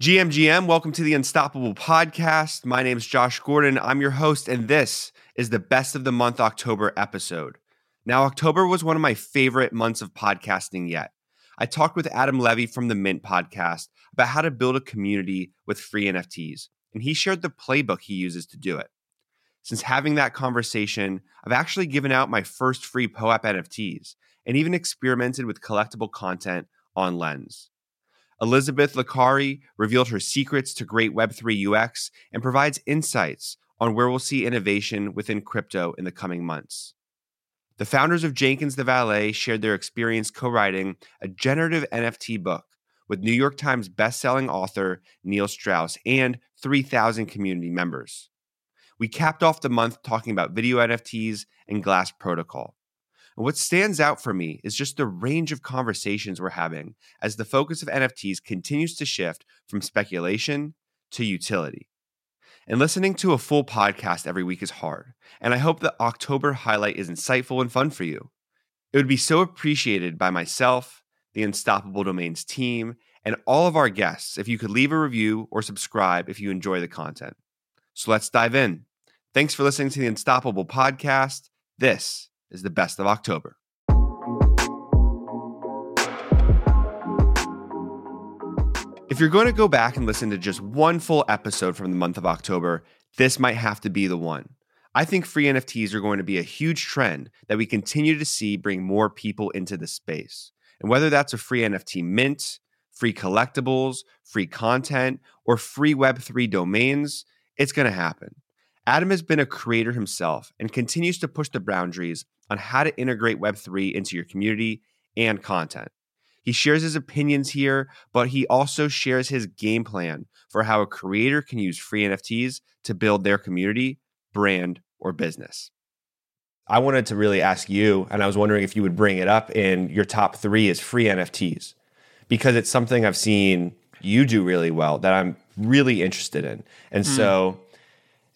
GMGM, welcome to the Unstoppable Podcast. My name is Josh Gordon. I'm your host, and this is the best of the month October episode. Now, October was one of my favorite months of podcasting yet. I talked with Adam Levy from the Mint podcast about how to build a community with free NFTs, and he shared the playbook he uses to do it. Since having that conversation, I've actually given out my first free POAP NFTs and even experimented with collectible content on Lens. Elizabeth Laraki revealed her secrets to great Web3 UX and provides insights on where we'll see innovation within crypto in the coming months. The founders of Jenkins the Valet shared their experience co writing a generative NFT book with New York Times bestselling author Neil Strauss and 3,000 community members. We capped off the month talking about video NFTs and Glass Protocol. And what stands out for me is just the range of conversations we're having as the focus of NFTs continues to shift from speculation to utility. And listening to a full podcast every week is hard, and I hope the October highlight is insightful and fun for you. It would be so appreciated by myself, the Unstoppable Domains team, and all of our guests if you could leave a review or subscribe if you enjoy the content. So let's dive in. Thanks for listening to the Unstoppable podcast. This is the best of October. If you're going to go back and listen to just one full episode from the month of October, this might have to be the one. I think free NFTs are going to be a huge trend that we continue to see bring more people into the space. And whether that's a free NFT mint, free collectibles, free content, or free Web3 domains, it's going to happen. Adam has been a creator himself and continues to push the boundaries on how to integrate Web3 into your community and content. He shares his opinions here, but he also shares his game plan for how a creator can use free NFTs to build their community, brand, or business. I wanted to really ask you, and I was wondering if you would bring it up in your top three is free NFTs, because it's something I've seen you do really well that I'm really interested in. And mm. so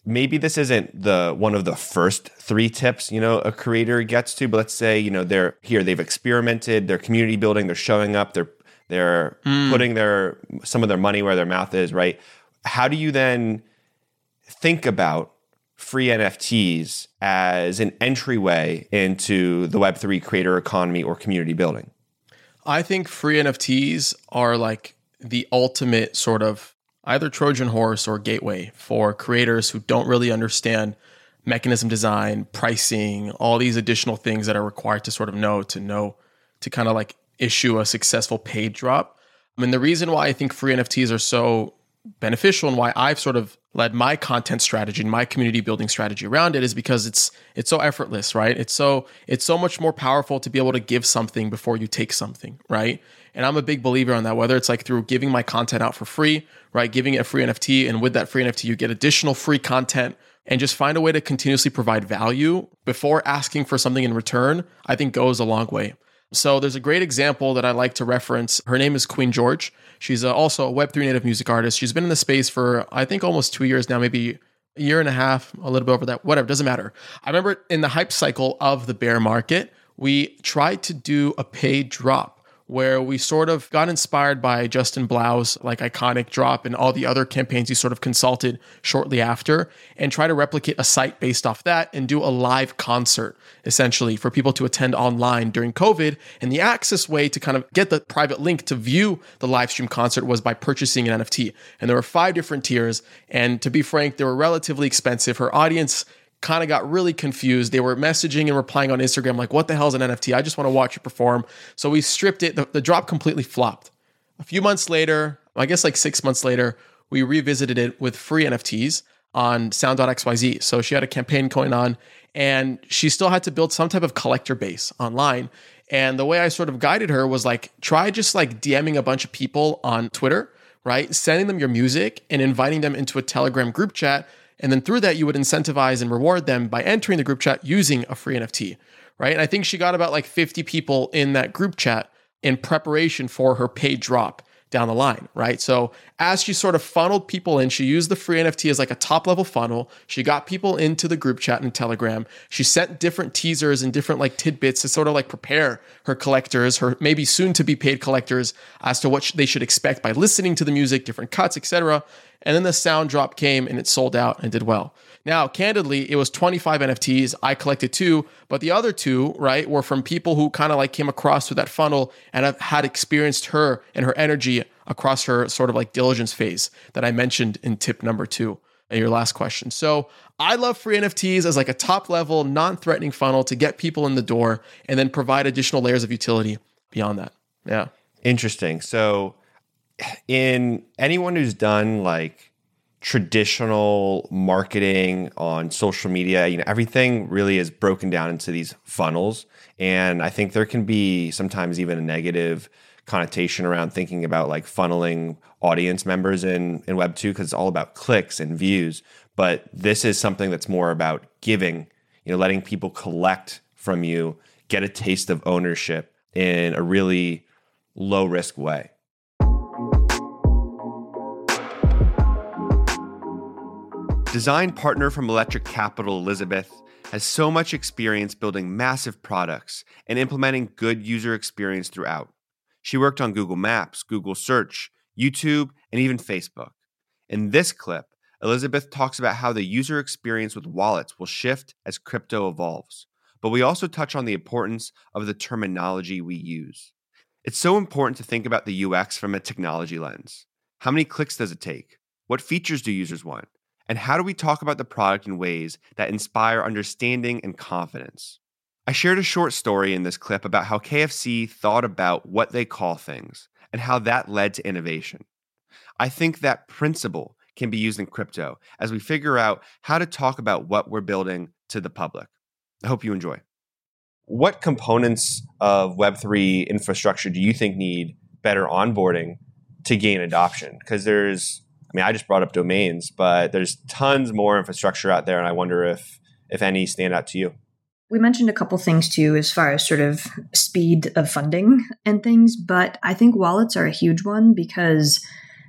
maybe this isn't the one of the first three tips you know a creator gets to but let's say you know they're here they've experimented they're community building they're showing up they're they're mm. putting their some of their money where their mouth is right how do you then think about free nfts as an entryway into the web3 creator economy or community building i think free nfts are like the ultimate sort of either Trojan horse or gateway for creators who don't really understand mechanism design, pricing, all these additional things that are required to sort of know to know to kind of like issue a successful paid drop. I mean, the reason why I think free NFTs are so beneficial and why I've sort of led my content strategy and my community building strategy around it is because it's it's so effortless, right? It's so it's so much more powerful to be able to give something before you take something, right? And I'm a big believer on that, whether it's like through giving my content out for free, right? Giving it a free NFT. And with that free NFT, you get additional free content and just find a way to continuously provide value before asking for something in return, I think goes a long way. So there's a great example that I like to reference. Her name is Queen George. She's uh, also a Web3 native music artist. She's been in the space for, I think, almost two years now, maybe a year and a half, a little bit over that, whatever, doesn't matter. I remember in the hype cycle of the bear market, we tried to do a paid drop where we sort of got inspired by Justin Blau's like iconic drop and all the other campaigns he sort of consulted shortly after and try to replicate a site based off that and do a live concert essentially for people to attend online during COVID. And the access way to kind of get the private link to view the live stream concert was by purchasing an NFT. And there were five different tiers. And to be frank, they were relatively expensive. Her audience kind of got really confused. They were messaging and replying on Instagram, like, what the hell is an NFT? I just want to watch you perform. So we stripped it. The, the drop completely flopped. A few months later, I guess like six months later, we revisited it with free NFTs on sound.xyz. So she had a campaign going on and she still had to build some type of collector base online. And the way I sort of guided her was like, try just like DMing a bunch of people on Twitter, right? Sending them your music and inviting them into a Telegram group chat and then through that, you would incentivize and reward them by entering the group chat using a free NFT, right? And I think she got about like 50 people in that group chat in preparation for her paid drop. down the line, right? So as she sort of funneled people in, she used the free NFT as like a top level funnel. She got people into the group chat and Telegram. She sent different teasers and different like tidbits to sort of like prepare her collectors, her maybe soon to be paid collectors as to what they should expect by listening to the music, different cuts, etc. And then the sound drop came and it sold out and did well. Now, candidly, it was 25 NFTs. I collected two, but the other two, right, were from people who kind of like came across through that funnel and have had experienced her and her energy across her sort of like diligence phase that I mentioned in tip number two your last question. So I love free NFTs as like a top level, non threatening funnel to get people in the door and then provide additional layers of utility beyond that. Yeah. Interesting. So, in anyone who's done like traditional marketing on social media, you know, everything really is broken down into these funnels. And I think there can be sometimes even a negative connotation around thinking about like funneling audience members in, in Web2 because it's all about clicks and views. But this is something that's more about giving, you know, letting people collect from you, get a taste of ownership in a really low risk way. Design partner from Electric Capital, Elizabeth, has so much experience building massive products and implementing good user experience throughout. She worked on Google Maps, Google Search, YouTube, and even Facebook. In this clip, Elizabeth talks about how the user experience with wallets will shift as crypto evolves. But we also touch on the importance of the terminology we use. It's so important to think about the UX from a technology lens. How many clicks does it take? What features do users want? And how do we talk about the product in ways that inspire understanding and confidence? I shared a short story in this clip about how KFC thought about what they call things and how that led to innovation. I think that principle can be used in crypto as we figure out how to talk about what we're building to the public. I hope you enjoy. What components of Web3 infrastructure do you think need better onboarding to gain adoption? Because there's mean, I just brought up domains, but there's tons more infrastructure out there, and I wonder if if any stand out to you. We mentioned a couple things too, as far as sort of speed of funding and things, but I think wallets are a huge one because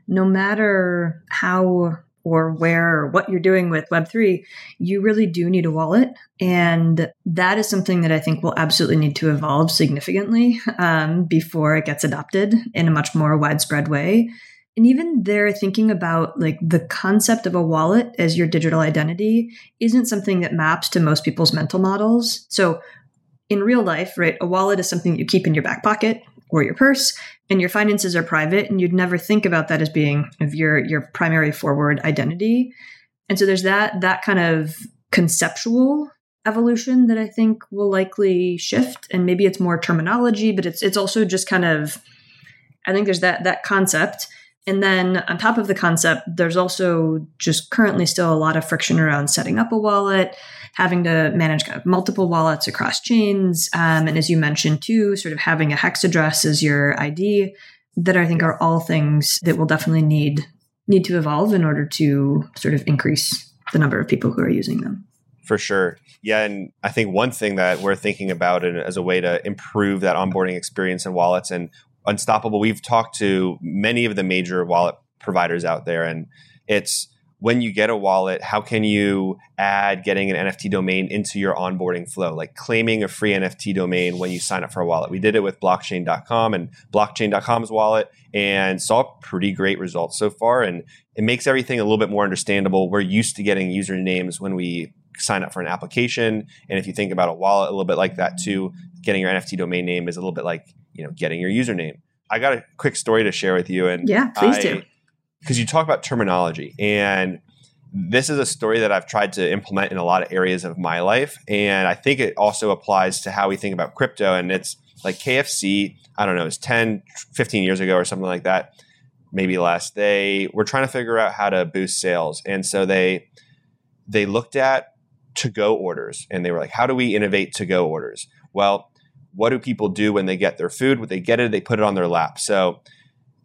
no matter how or where or what you're doing with Web3, you really do need a wallet. And that is something that I think will absolutely need to evolve significantly um, before it gets adopted in a much more widespread way. And even there, thinking about like the concept of a wallet as your digital identity isn't something that maps to most people's mental models. So in real life, right, a wallet is something you keep in your back pocket or your purse, and your finances are private, and you'd never think about that as being of your your primary forward identity. And so there's that that kind of conceptual evolution that I think will likely shift, and maybe it's more terminology, but it's it's also just kind of I think there's that that concept and then on top of the concept, there's also just currently still a lot of friction around setting up a wallet, having to manage kind of multiple wallets across chains. Um, and as you mentioned too, sort of having a hex address as your ID that I think are all things that will definitely need need to evolve in order to sort of increase the number of people who are using them. For sure. Yeah. And I think one thing that we're thinking about as a way to improve that onboarding experience in wallets, and Unstoppable, we've talked to many of the major wallet providers out there, and it's when you get a wallet, how can you add getting an NFT domain into your onboarding flow, like claiming a free NFT domain when you sign up for a wallet? We did it with blockchain.com and blockchain.com's wallet and saw pretty great results so far. And it makes everything a little bit more understandable. We're used to getting usernames when we sign up for an application. And if you think about a wallet a little bit like that too, getting your NFT domain name is a little bit like you know getting your username. I got a quick story to share with you, and yeah, please I, do. Because you talk about terminology, and this is a story that I've tried to implement in a lot of areas of my life, and I think it also applies to how we think about crypto. And it's like KFC. I don't know, it's 10, 15 years ago or something like that, maybe less. They were trying to figure out how to boost sales, and so they they looked at to go orders, and they were like, "How do we innovate to go orders?" Well, what do people do when they get their food? When they get it, they put it on their lap. So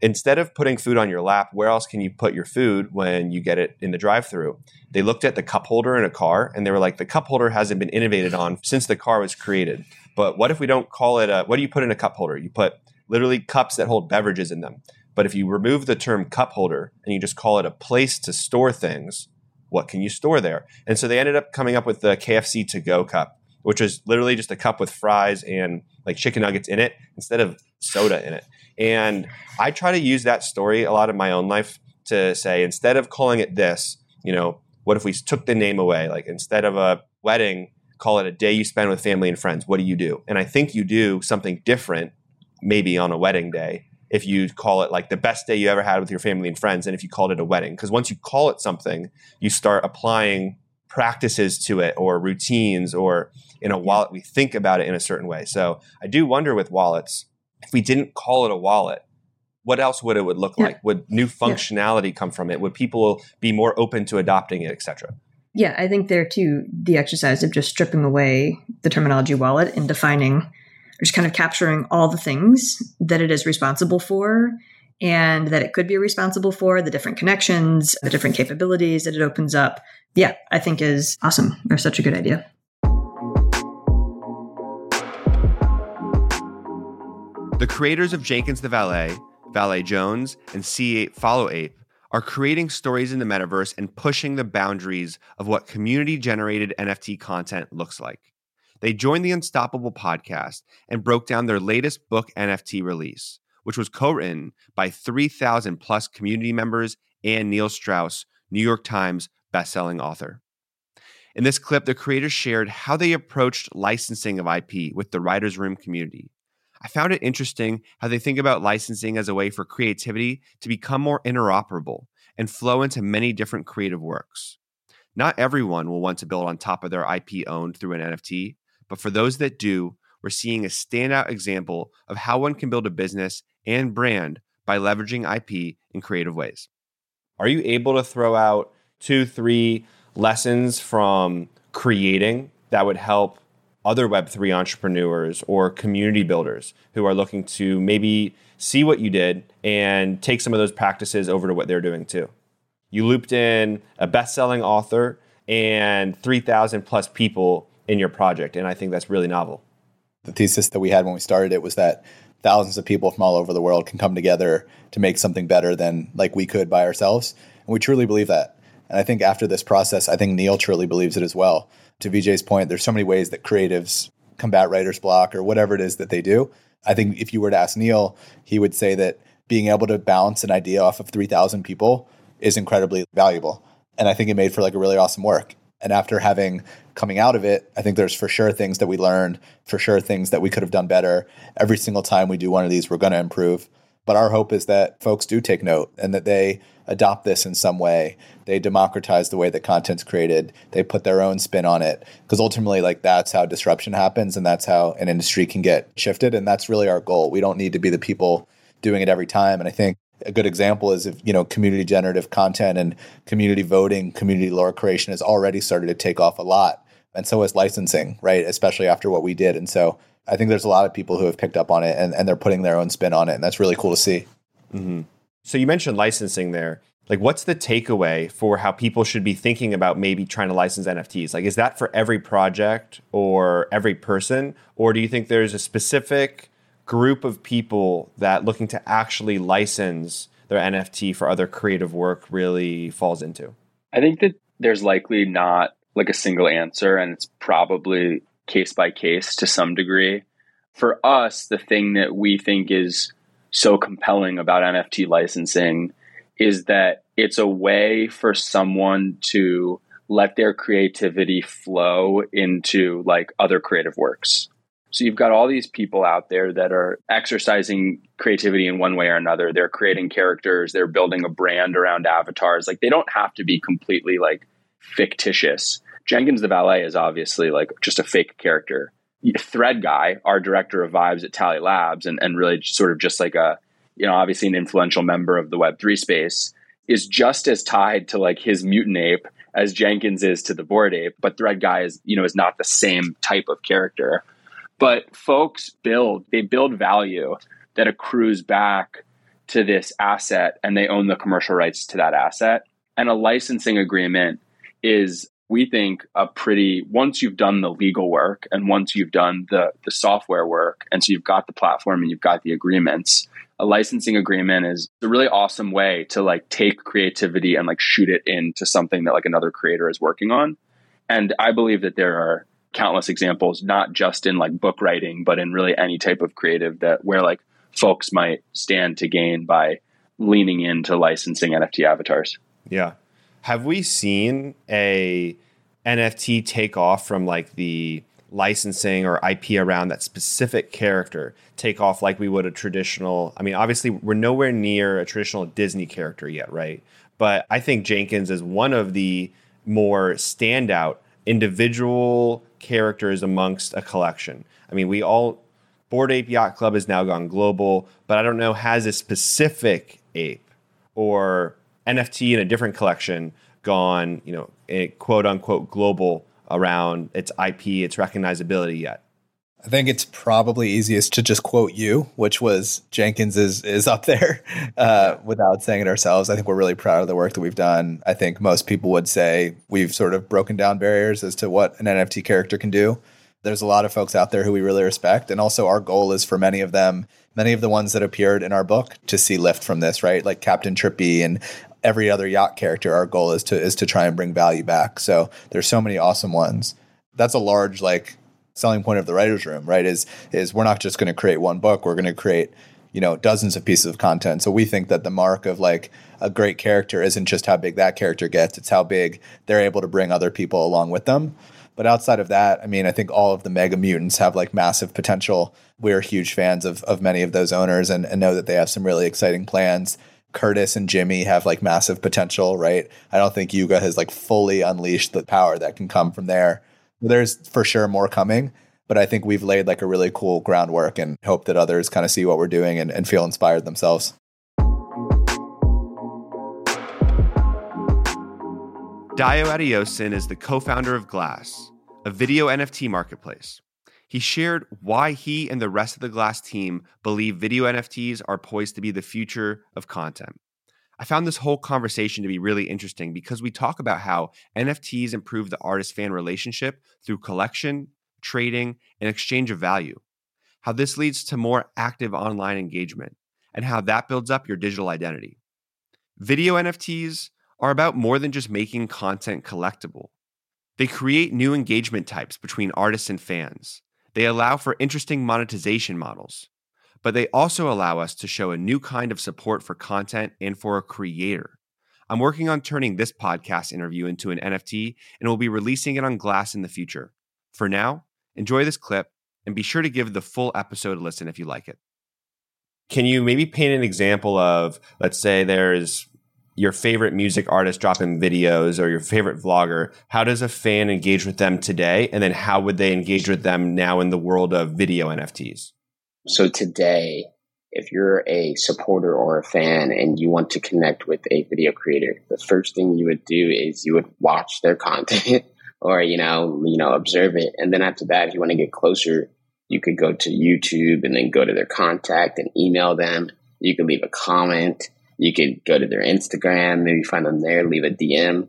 instead of putting food on your lap, where else can you put your food when you get it in the drive through? They looked at the cup holder in a car and they were like, the cup holder hasn't been innovated on since the car was created. But what if we don't call it a, what do you put in a cup holder? You put literally cups that hold beverages in them. But if you remove the term cup holder and you just call it a place to store things, what can you store there? And so they ended up coming up with the KFC to go cup, which was literally just a cup with fries and like chicken nuggets in it instead of soda in it. And I try to use that story a lot in my own life to say instead of calling it this, you know, what if we took the name away? Like instead of a wedding, call it a day you spend with family and friends. What do you do? And I think you do something different maybe on a wedding day if you call it like the best day you ever had with your family and friends and if you called it a wedding because once you call it something you start applying practices to it or routines or in a wallet we think about it in a certain way so i do wonder with wallets if we didn't call it a wallet what else would it would look yeah. like would new functionality yeah. come from it would people be more open to adopting it etc yeah i think there too the exercise of just stripping away the terminology wallet and defining or just kind of capturing all the things that it is responsible for and that it could be responsible for, the different connections, the different capabilities that it opens up. Yeah, I think is awesome or such a good idea. The creators of Jenkins the Valet, Valet Jones, and C8 Follow Ape are creating stories in the metaverse and pushing the boundaries of what community generated NFT content looks like. They joined the Unstoppable podcast and broke down their latest book NFT release, which was co written by 3,000 plus community members and Neil Strauss, New York Times bestselling author. In this clip, the creators shared how they approached licensing of IP with the Writers Room community. I found it interesting how they think about licensing as a way for creativity to become more interoperable and flow into many different creative works. Not everyone will want to build on top of their IP owned through an NFT, but for those that do, we're seeing a standout example of how one can build a business and brand by leveraging IP in creative ways. Are you able to throw out two, three lessons from creating that would help other Web3 entrepreneurs or community builders who are looking to maybe see what you did and take some of those practices over to what they're doing too? You looped in a best selling author and 3,000 plus people in your project. And I think that's really novel. The thesis that we had when we started it was that thousands of people from all over the world can come together to make something better than like we could by ourselves. And we truly believe that. And I think after this process, I think Neil truly believes it as well. To Vijay's point, there's so many ways that creatives combat writer's block or whatever it is that they do. I think if you were to ask Neil, he would say that being able to bounce an idea off of 3,000 people is incredibly valuable. And I think it made for like a really awesome work. And after having coming out of it, I think there's for sure things that we learned, for sure things that we could have done better. Every single time we do one of these, we're going to improve. But our hope is that folks do take note and that they adopt this in some way. They democratize the way that content's created. They put their own spin on it. Because ultimately, like that's how disruption happens and that's how an industry can get shifted. And that's really our goal. We don't need to be the people doing it every time. And I think a good example is if you know community generative content and community voting community lore creation has already started to take off a lot. And so has licensing right? Especially after what we did. And so i think there's a lot of people who have picked up on it and, and they're putting their own spin on it. And that's really cool to see. Mm-hmm. so you mentioned licensing there. Like what's the takeaway for how people should be thinking about maybe trying to license nfts like is that for every project or every person? Or do you think there's a specific group of people that looking to actually license their NFT for other creative work really falls into? I think that there's likely not like a single answer, and it's probably case by case to some degree. For us, the thing that we think is so compelling about NFT licensing is that it's a way for someone to let their creativity flow into like other creative works. So you've got all these people out there that are exercising creativity in one way or another. They're creating characters, they're building a brand around avatars. Like they don't have to be completely like fictitious. Jenkins the valet is obviously like just a fake character. Thread guy, our director of vibes at Tally Labs, and, and really sort of just like a, you know, obviously an influential member of the Web3 space, is just as tied to like his mutant ape as Jenkins is to the bored ape. But Thread guy is, you know, is not the same type of character. But folks build, they build value that accrues back to this asset and they own the commercial rights to that asset. And a licensing agreement is, we think, a pretty, once you've done the legal work and once you've done the, the software work, and so you've got the platform and you've got the agreements, a licensing agreement is a really awesome way to like take creativity and like shoot it into something that like another creator is working on. And I believe that there are countless examples, not just in like book writing, but in really any type of creative that where like folks might stand to gain by leaning into licensing NFT avatars. Yeah. Have we seen a NFT take off from like the licensing or IP around that specific character take off like we would a traditional? I mean, obviously, we're nowhere near a traditional Disney character yet, right? But I think Jenkins is one of the more standout individual characters amongst a collection. I mean, we all Bored Ape Yacht Club has now gone global, but I don't know has a specific ape or NFT in a different collection gone, you know, a quote unquote global around its IP, its recognizability yet? I think it's probably easiest to just quote you, which was Jenkins is is up there uh, without saying it ourselves. I think we're really proud of the work that we've done. I think most people would say we've sort of broken down barriers as to what an NFT character can do. There's a lot of folks out there who we really respect, and also our goal is for many of them, many of the ones that appeared in our book, to see lift from this, right? Like Captain Trippy and every other yacht character. Our goal is to is to try and bring value back. So there's so many awesome ones. That's a large like selling point of the writers room, right? Is is we're not just going to create one book. We're going to create you know dozens of pieces of content. So we think that the mark of like a great character isn't just how big that character gets; it's how big they're able to bring other people along with them. But outside of that, I mean, I think all of the mega mutants have like massive potential. We're huge fans of of many of those owners and, and know that they have some really exciting plans. Curtis and Jimmy have like massive potential, right? I don't think Yuga has like fully unleashed the power that can come from there. There's for sure more coming, but I think we've laid like a really cool groundwork and hope that others kind of see what we're doing and, and feel inspired themselves. Dayo Adeosun is the co founder of Glass, a video NFT marketplace. He shared why he and the rest of the Glass team believe video NFTs are poised to be the future of content. I found this whole conversation to be really interesting because we talk about how NFTs improve the artist fan relationship through collection, trading, and exchange of value, how this leads to more active online engagement, and how that builds up your digital identity. Video NFTs are about more than just making content collectible. They create new engagement types between artists and fans. They allow for interesting monetization models, but they also allow us to show a new kind of support for content and for a creator. I'm working on turning this podcast interview into an NFT and we'll be releasing it on Glass in the future. For now, enjoy this clip and be sure to give the full episode a listen if you like it. Can you maybe paint an example of, let's say there's your favorite music artist dropping videos or your favorite vlogger, how does a fan engage with them today? And then how would they engage with them now in the world of video NFTs? So today, if you're a supporter or a fan and you want to connect with a video creator, the first thing you would do is you would watch their content or, you know, you know, observe it. And then after that, if you want to get closer, you could go to YouTube and then go to their contact and email them. You could leave a comment you could go to their Instagram, maybe find them there, leave a DM.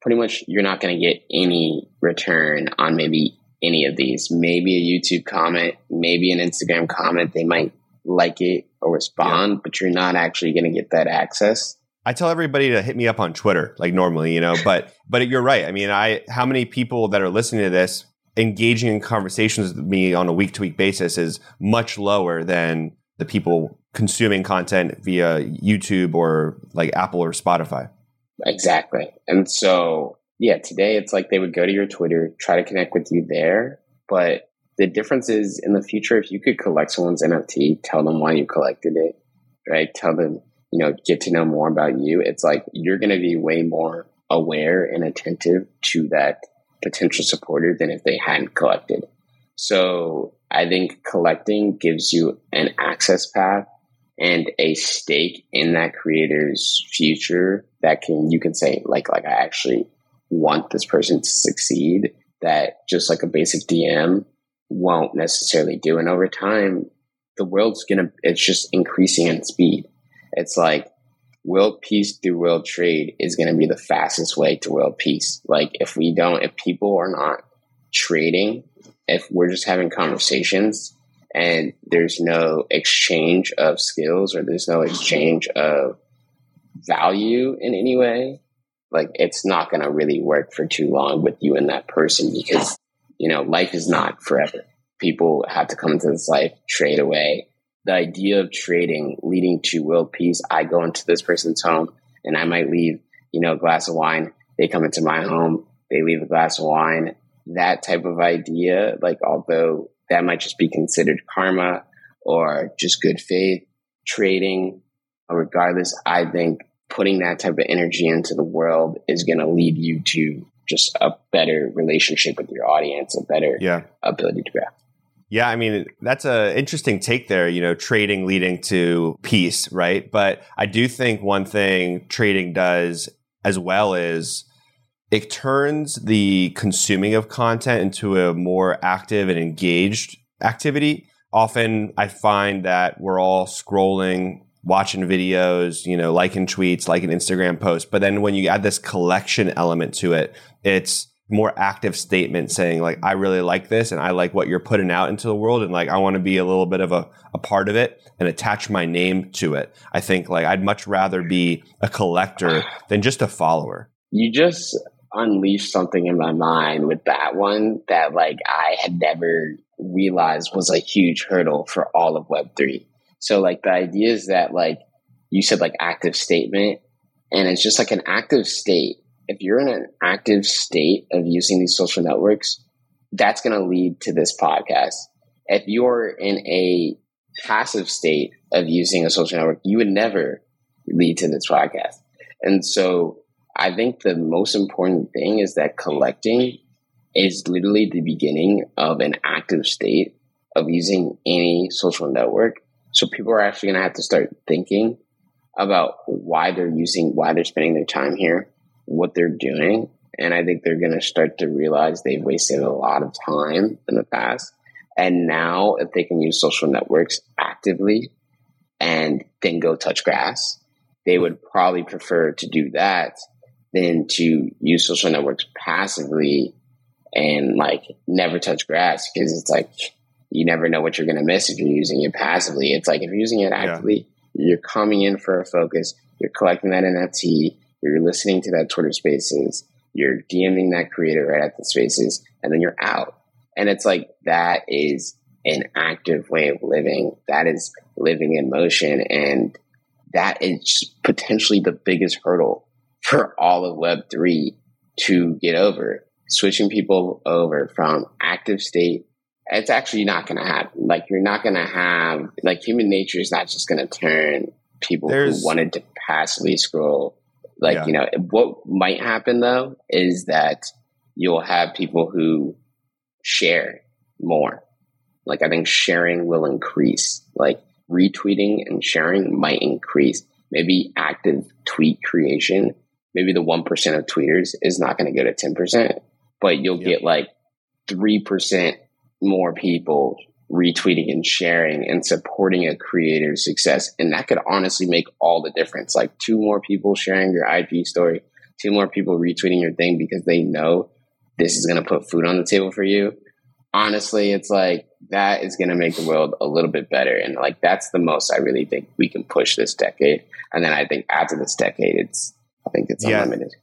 Pretty much, you're not going to get any return on maybe any of these. Maybe a YouTube comment, maybe an Instagram comment. They might like it or respond, yeah. but you're not actually going to get that access. I tell everybody to hit me up on Twitter, like normally, you know. But but you're right. I mean, I how many people that are listening to this engaging in conversations with me on a week to week basis is much lower than the people consuming content via YouTube or like Apple or Spotify. Exactly. And so, yeah, today it's like they would go to your Twitter, try to connect with you there. But the difference is in the future, if you could collect someone's NFT, tell them why you collected it, right? Tell them, you know, get to know more about you. It's like you're going to be way more aware and attentive to that potential supporter than if they hadn't collected. So I think collecting gives you an access path and a stake in that creator's future that can you can say like like I actually want this person to succeed that just like a basic DM won't necessarily do. And over time, the world's gonna it's just increasing in speed. It's like world peace through world trade is gonna be the fastest way to world peace. Like if we don't if people are not trading, if we're just having conversations, and there's no exchange of skills or there's no exchange of value in any way, like it's not going to really work for too long with you and that person because, you know, life is not forever. People have to come into this life, trade away. The idea of trading leading to world peace, I go into this person's home and I might leave, you know, a glass of wine. They come into my home, they leave a glass of wine. That type of idea, like, although that might just be considered karma or just good faith trading, regardless, I think putting that type of energy into the world is going to lead you to just a better relationship with your audience, a better yeah. ability to grow. Yeah, I mean that's a interesting take there. You know, trading leading to peace, right? But I do think one thing trading does as well is it turns the consuming of content into a more active and engaged activity. Often, I find that we're all scrolling watching videos, you know, liking tweets, liking Instagram posts. But then when you add this collection element to it, it's more active statement saying like, I really like this and I like what you're putting out into the world. And like, I want to be a little bit of a, a part of it and attach my name to it. I think like I'd much rather be a collector than just a follower. You just unleashed something in my mind with that one that like I had never realized was a huge hurdle for all of Web3 so like the idea is that like you said like active statement and it's just like an active state. If you're in an active state of using these social networks, that's going to lead to this podcast. If you're in a passive state of using a social network, you would never lead to this podcast. And so I think the most important thing is that collecting is literally the beginning of an active state of using any social network so people are actually going to have to start thinking about why they're using, why they're spending their time here, what they're doing. And I think they're going to start to realize they've wasted a lot of time in the past. And now, if they can use social networks actively and then go touch grass, they would probably prefer to do that than to use social networks passively and like never touch grass because it's like you never know what you're going to miss if you're using it passively. It's like if you're using it actively, yeah. you're coming in for a focus, you're collecting that NFT, you're listening to that Twitter spaces, you're DMing that creator right at the spaces, and then you're out. And it's like that is an active way of living. That is living in motion. And that is potentially the biggest hurdle for all of Web3 to get over. Switching people over from active state it's actually not going to happen. Like you're not going to have like human nature is not just going to turn people There's, who wanted to passively scroll. Like yeah. you know what might happen though is that you'll have people who share more. Like I think sharing will increase. Like retweeting and sharing might increase. Maybe active tweet creation. Maybe the one percent of tweeters is not going to go to ten percent, but you'll yeah. get like three percent more people retweeting and sharing and supporting a creator's success. And that could honestly make all the difference. Like two more people sharing your IP story, two more people retweeting your thing because they know this is going to put food on the table for you. Honestly, it's like that is going to make the world a little bit better. And like that's the most I really think we can push this decade. And then I think after this decade, it's, I think it's yeah. unlimited.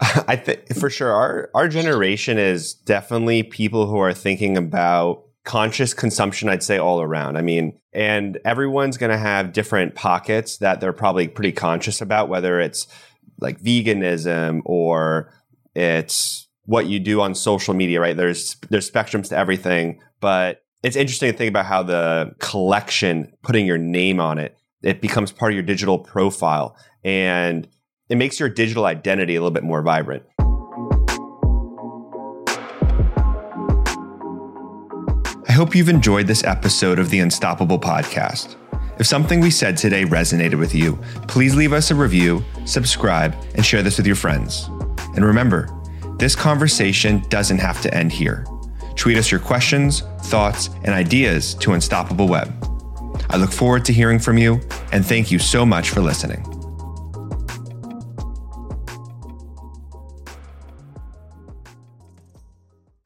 I think for sure our our generation is definitely people who are thinking about conscious consumption I'd say all around. I mean, and everyone's going to have different pockets that they're probably pretty conscious about whether it's like veganism or it's what you do on social media, right? There's there's spectrums to everything, but it's interesting to think about how the collection putting your name on it it becomes part of your digital profile and it makes your digital identity a little bit more vibrant. I hope you've enjoyed this episode of the Unstoppable Podcast. If something we said today resonated with you, please leave us a review, subscribe, and share this with your friends. And remember, this conversation doesn't have to end here. Tweet us your questions, thoughts, and ideas to Unstoppable Web. I look forward to hearing from you, and thank you so much for listening.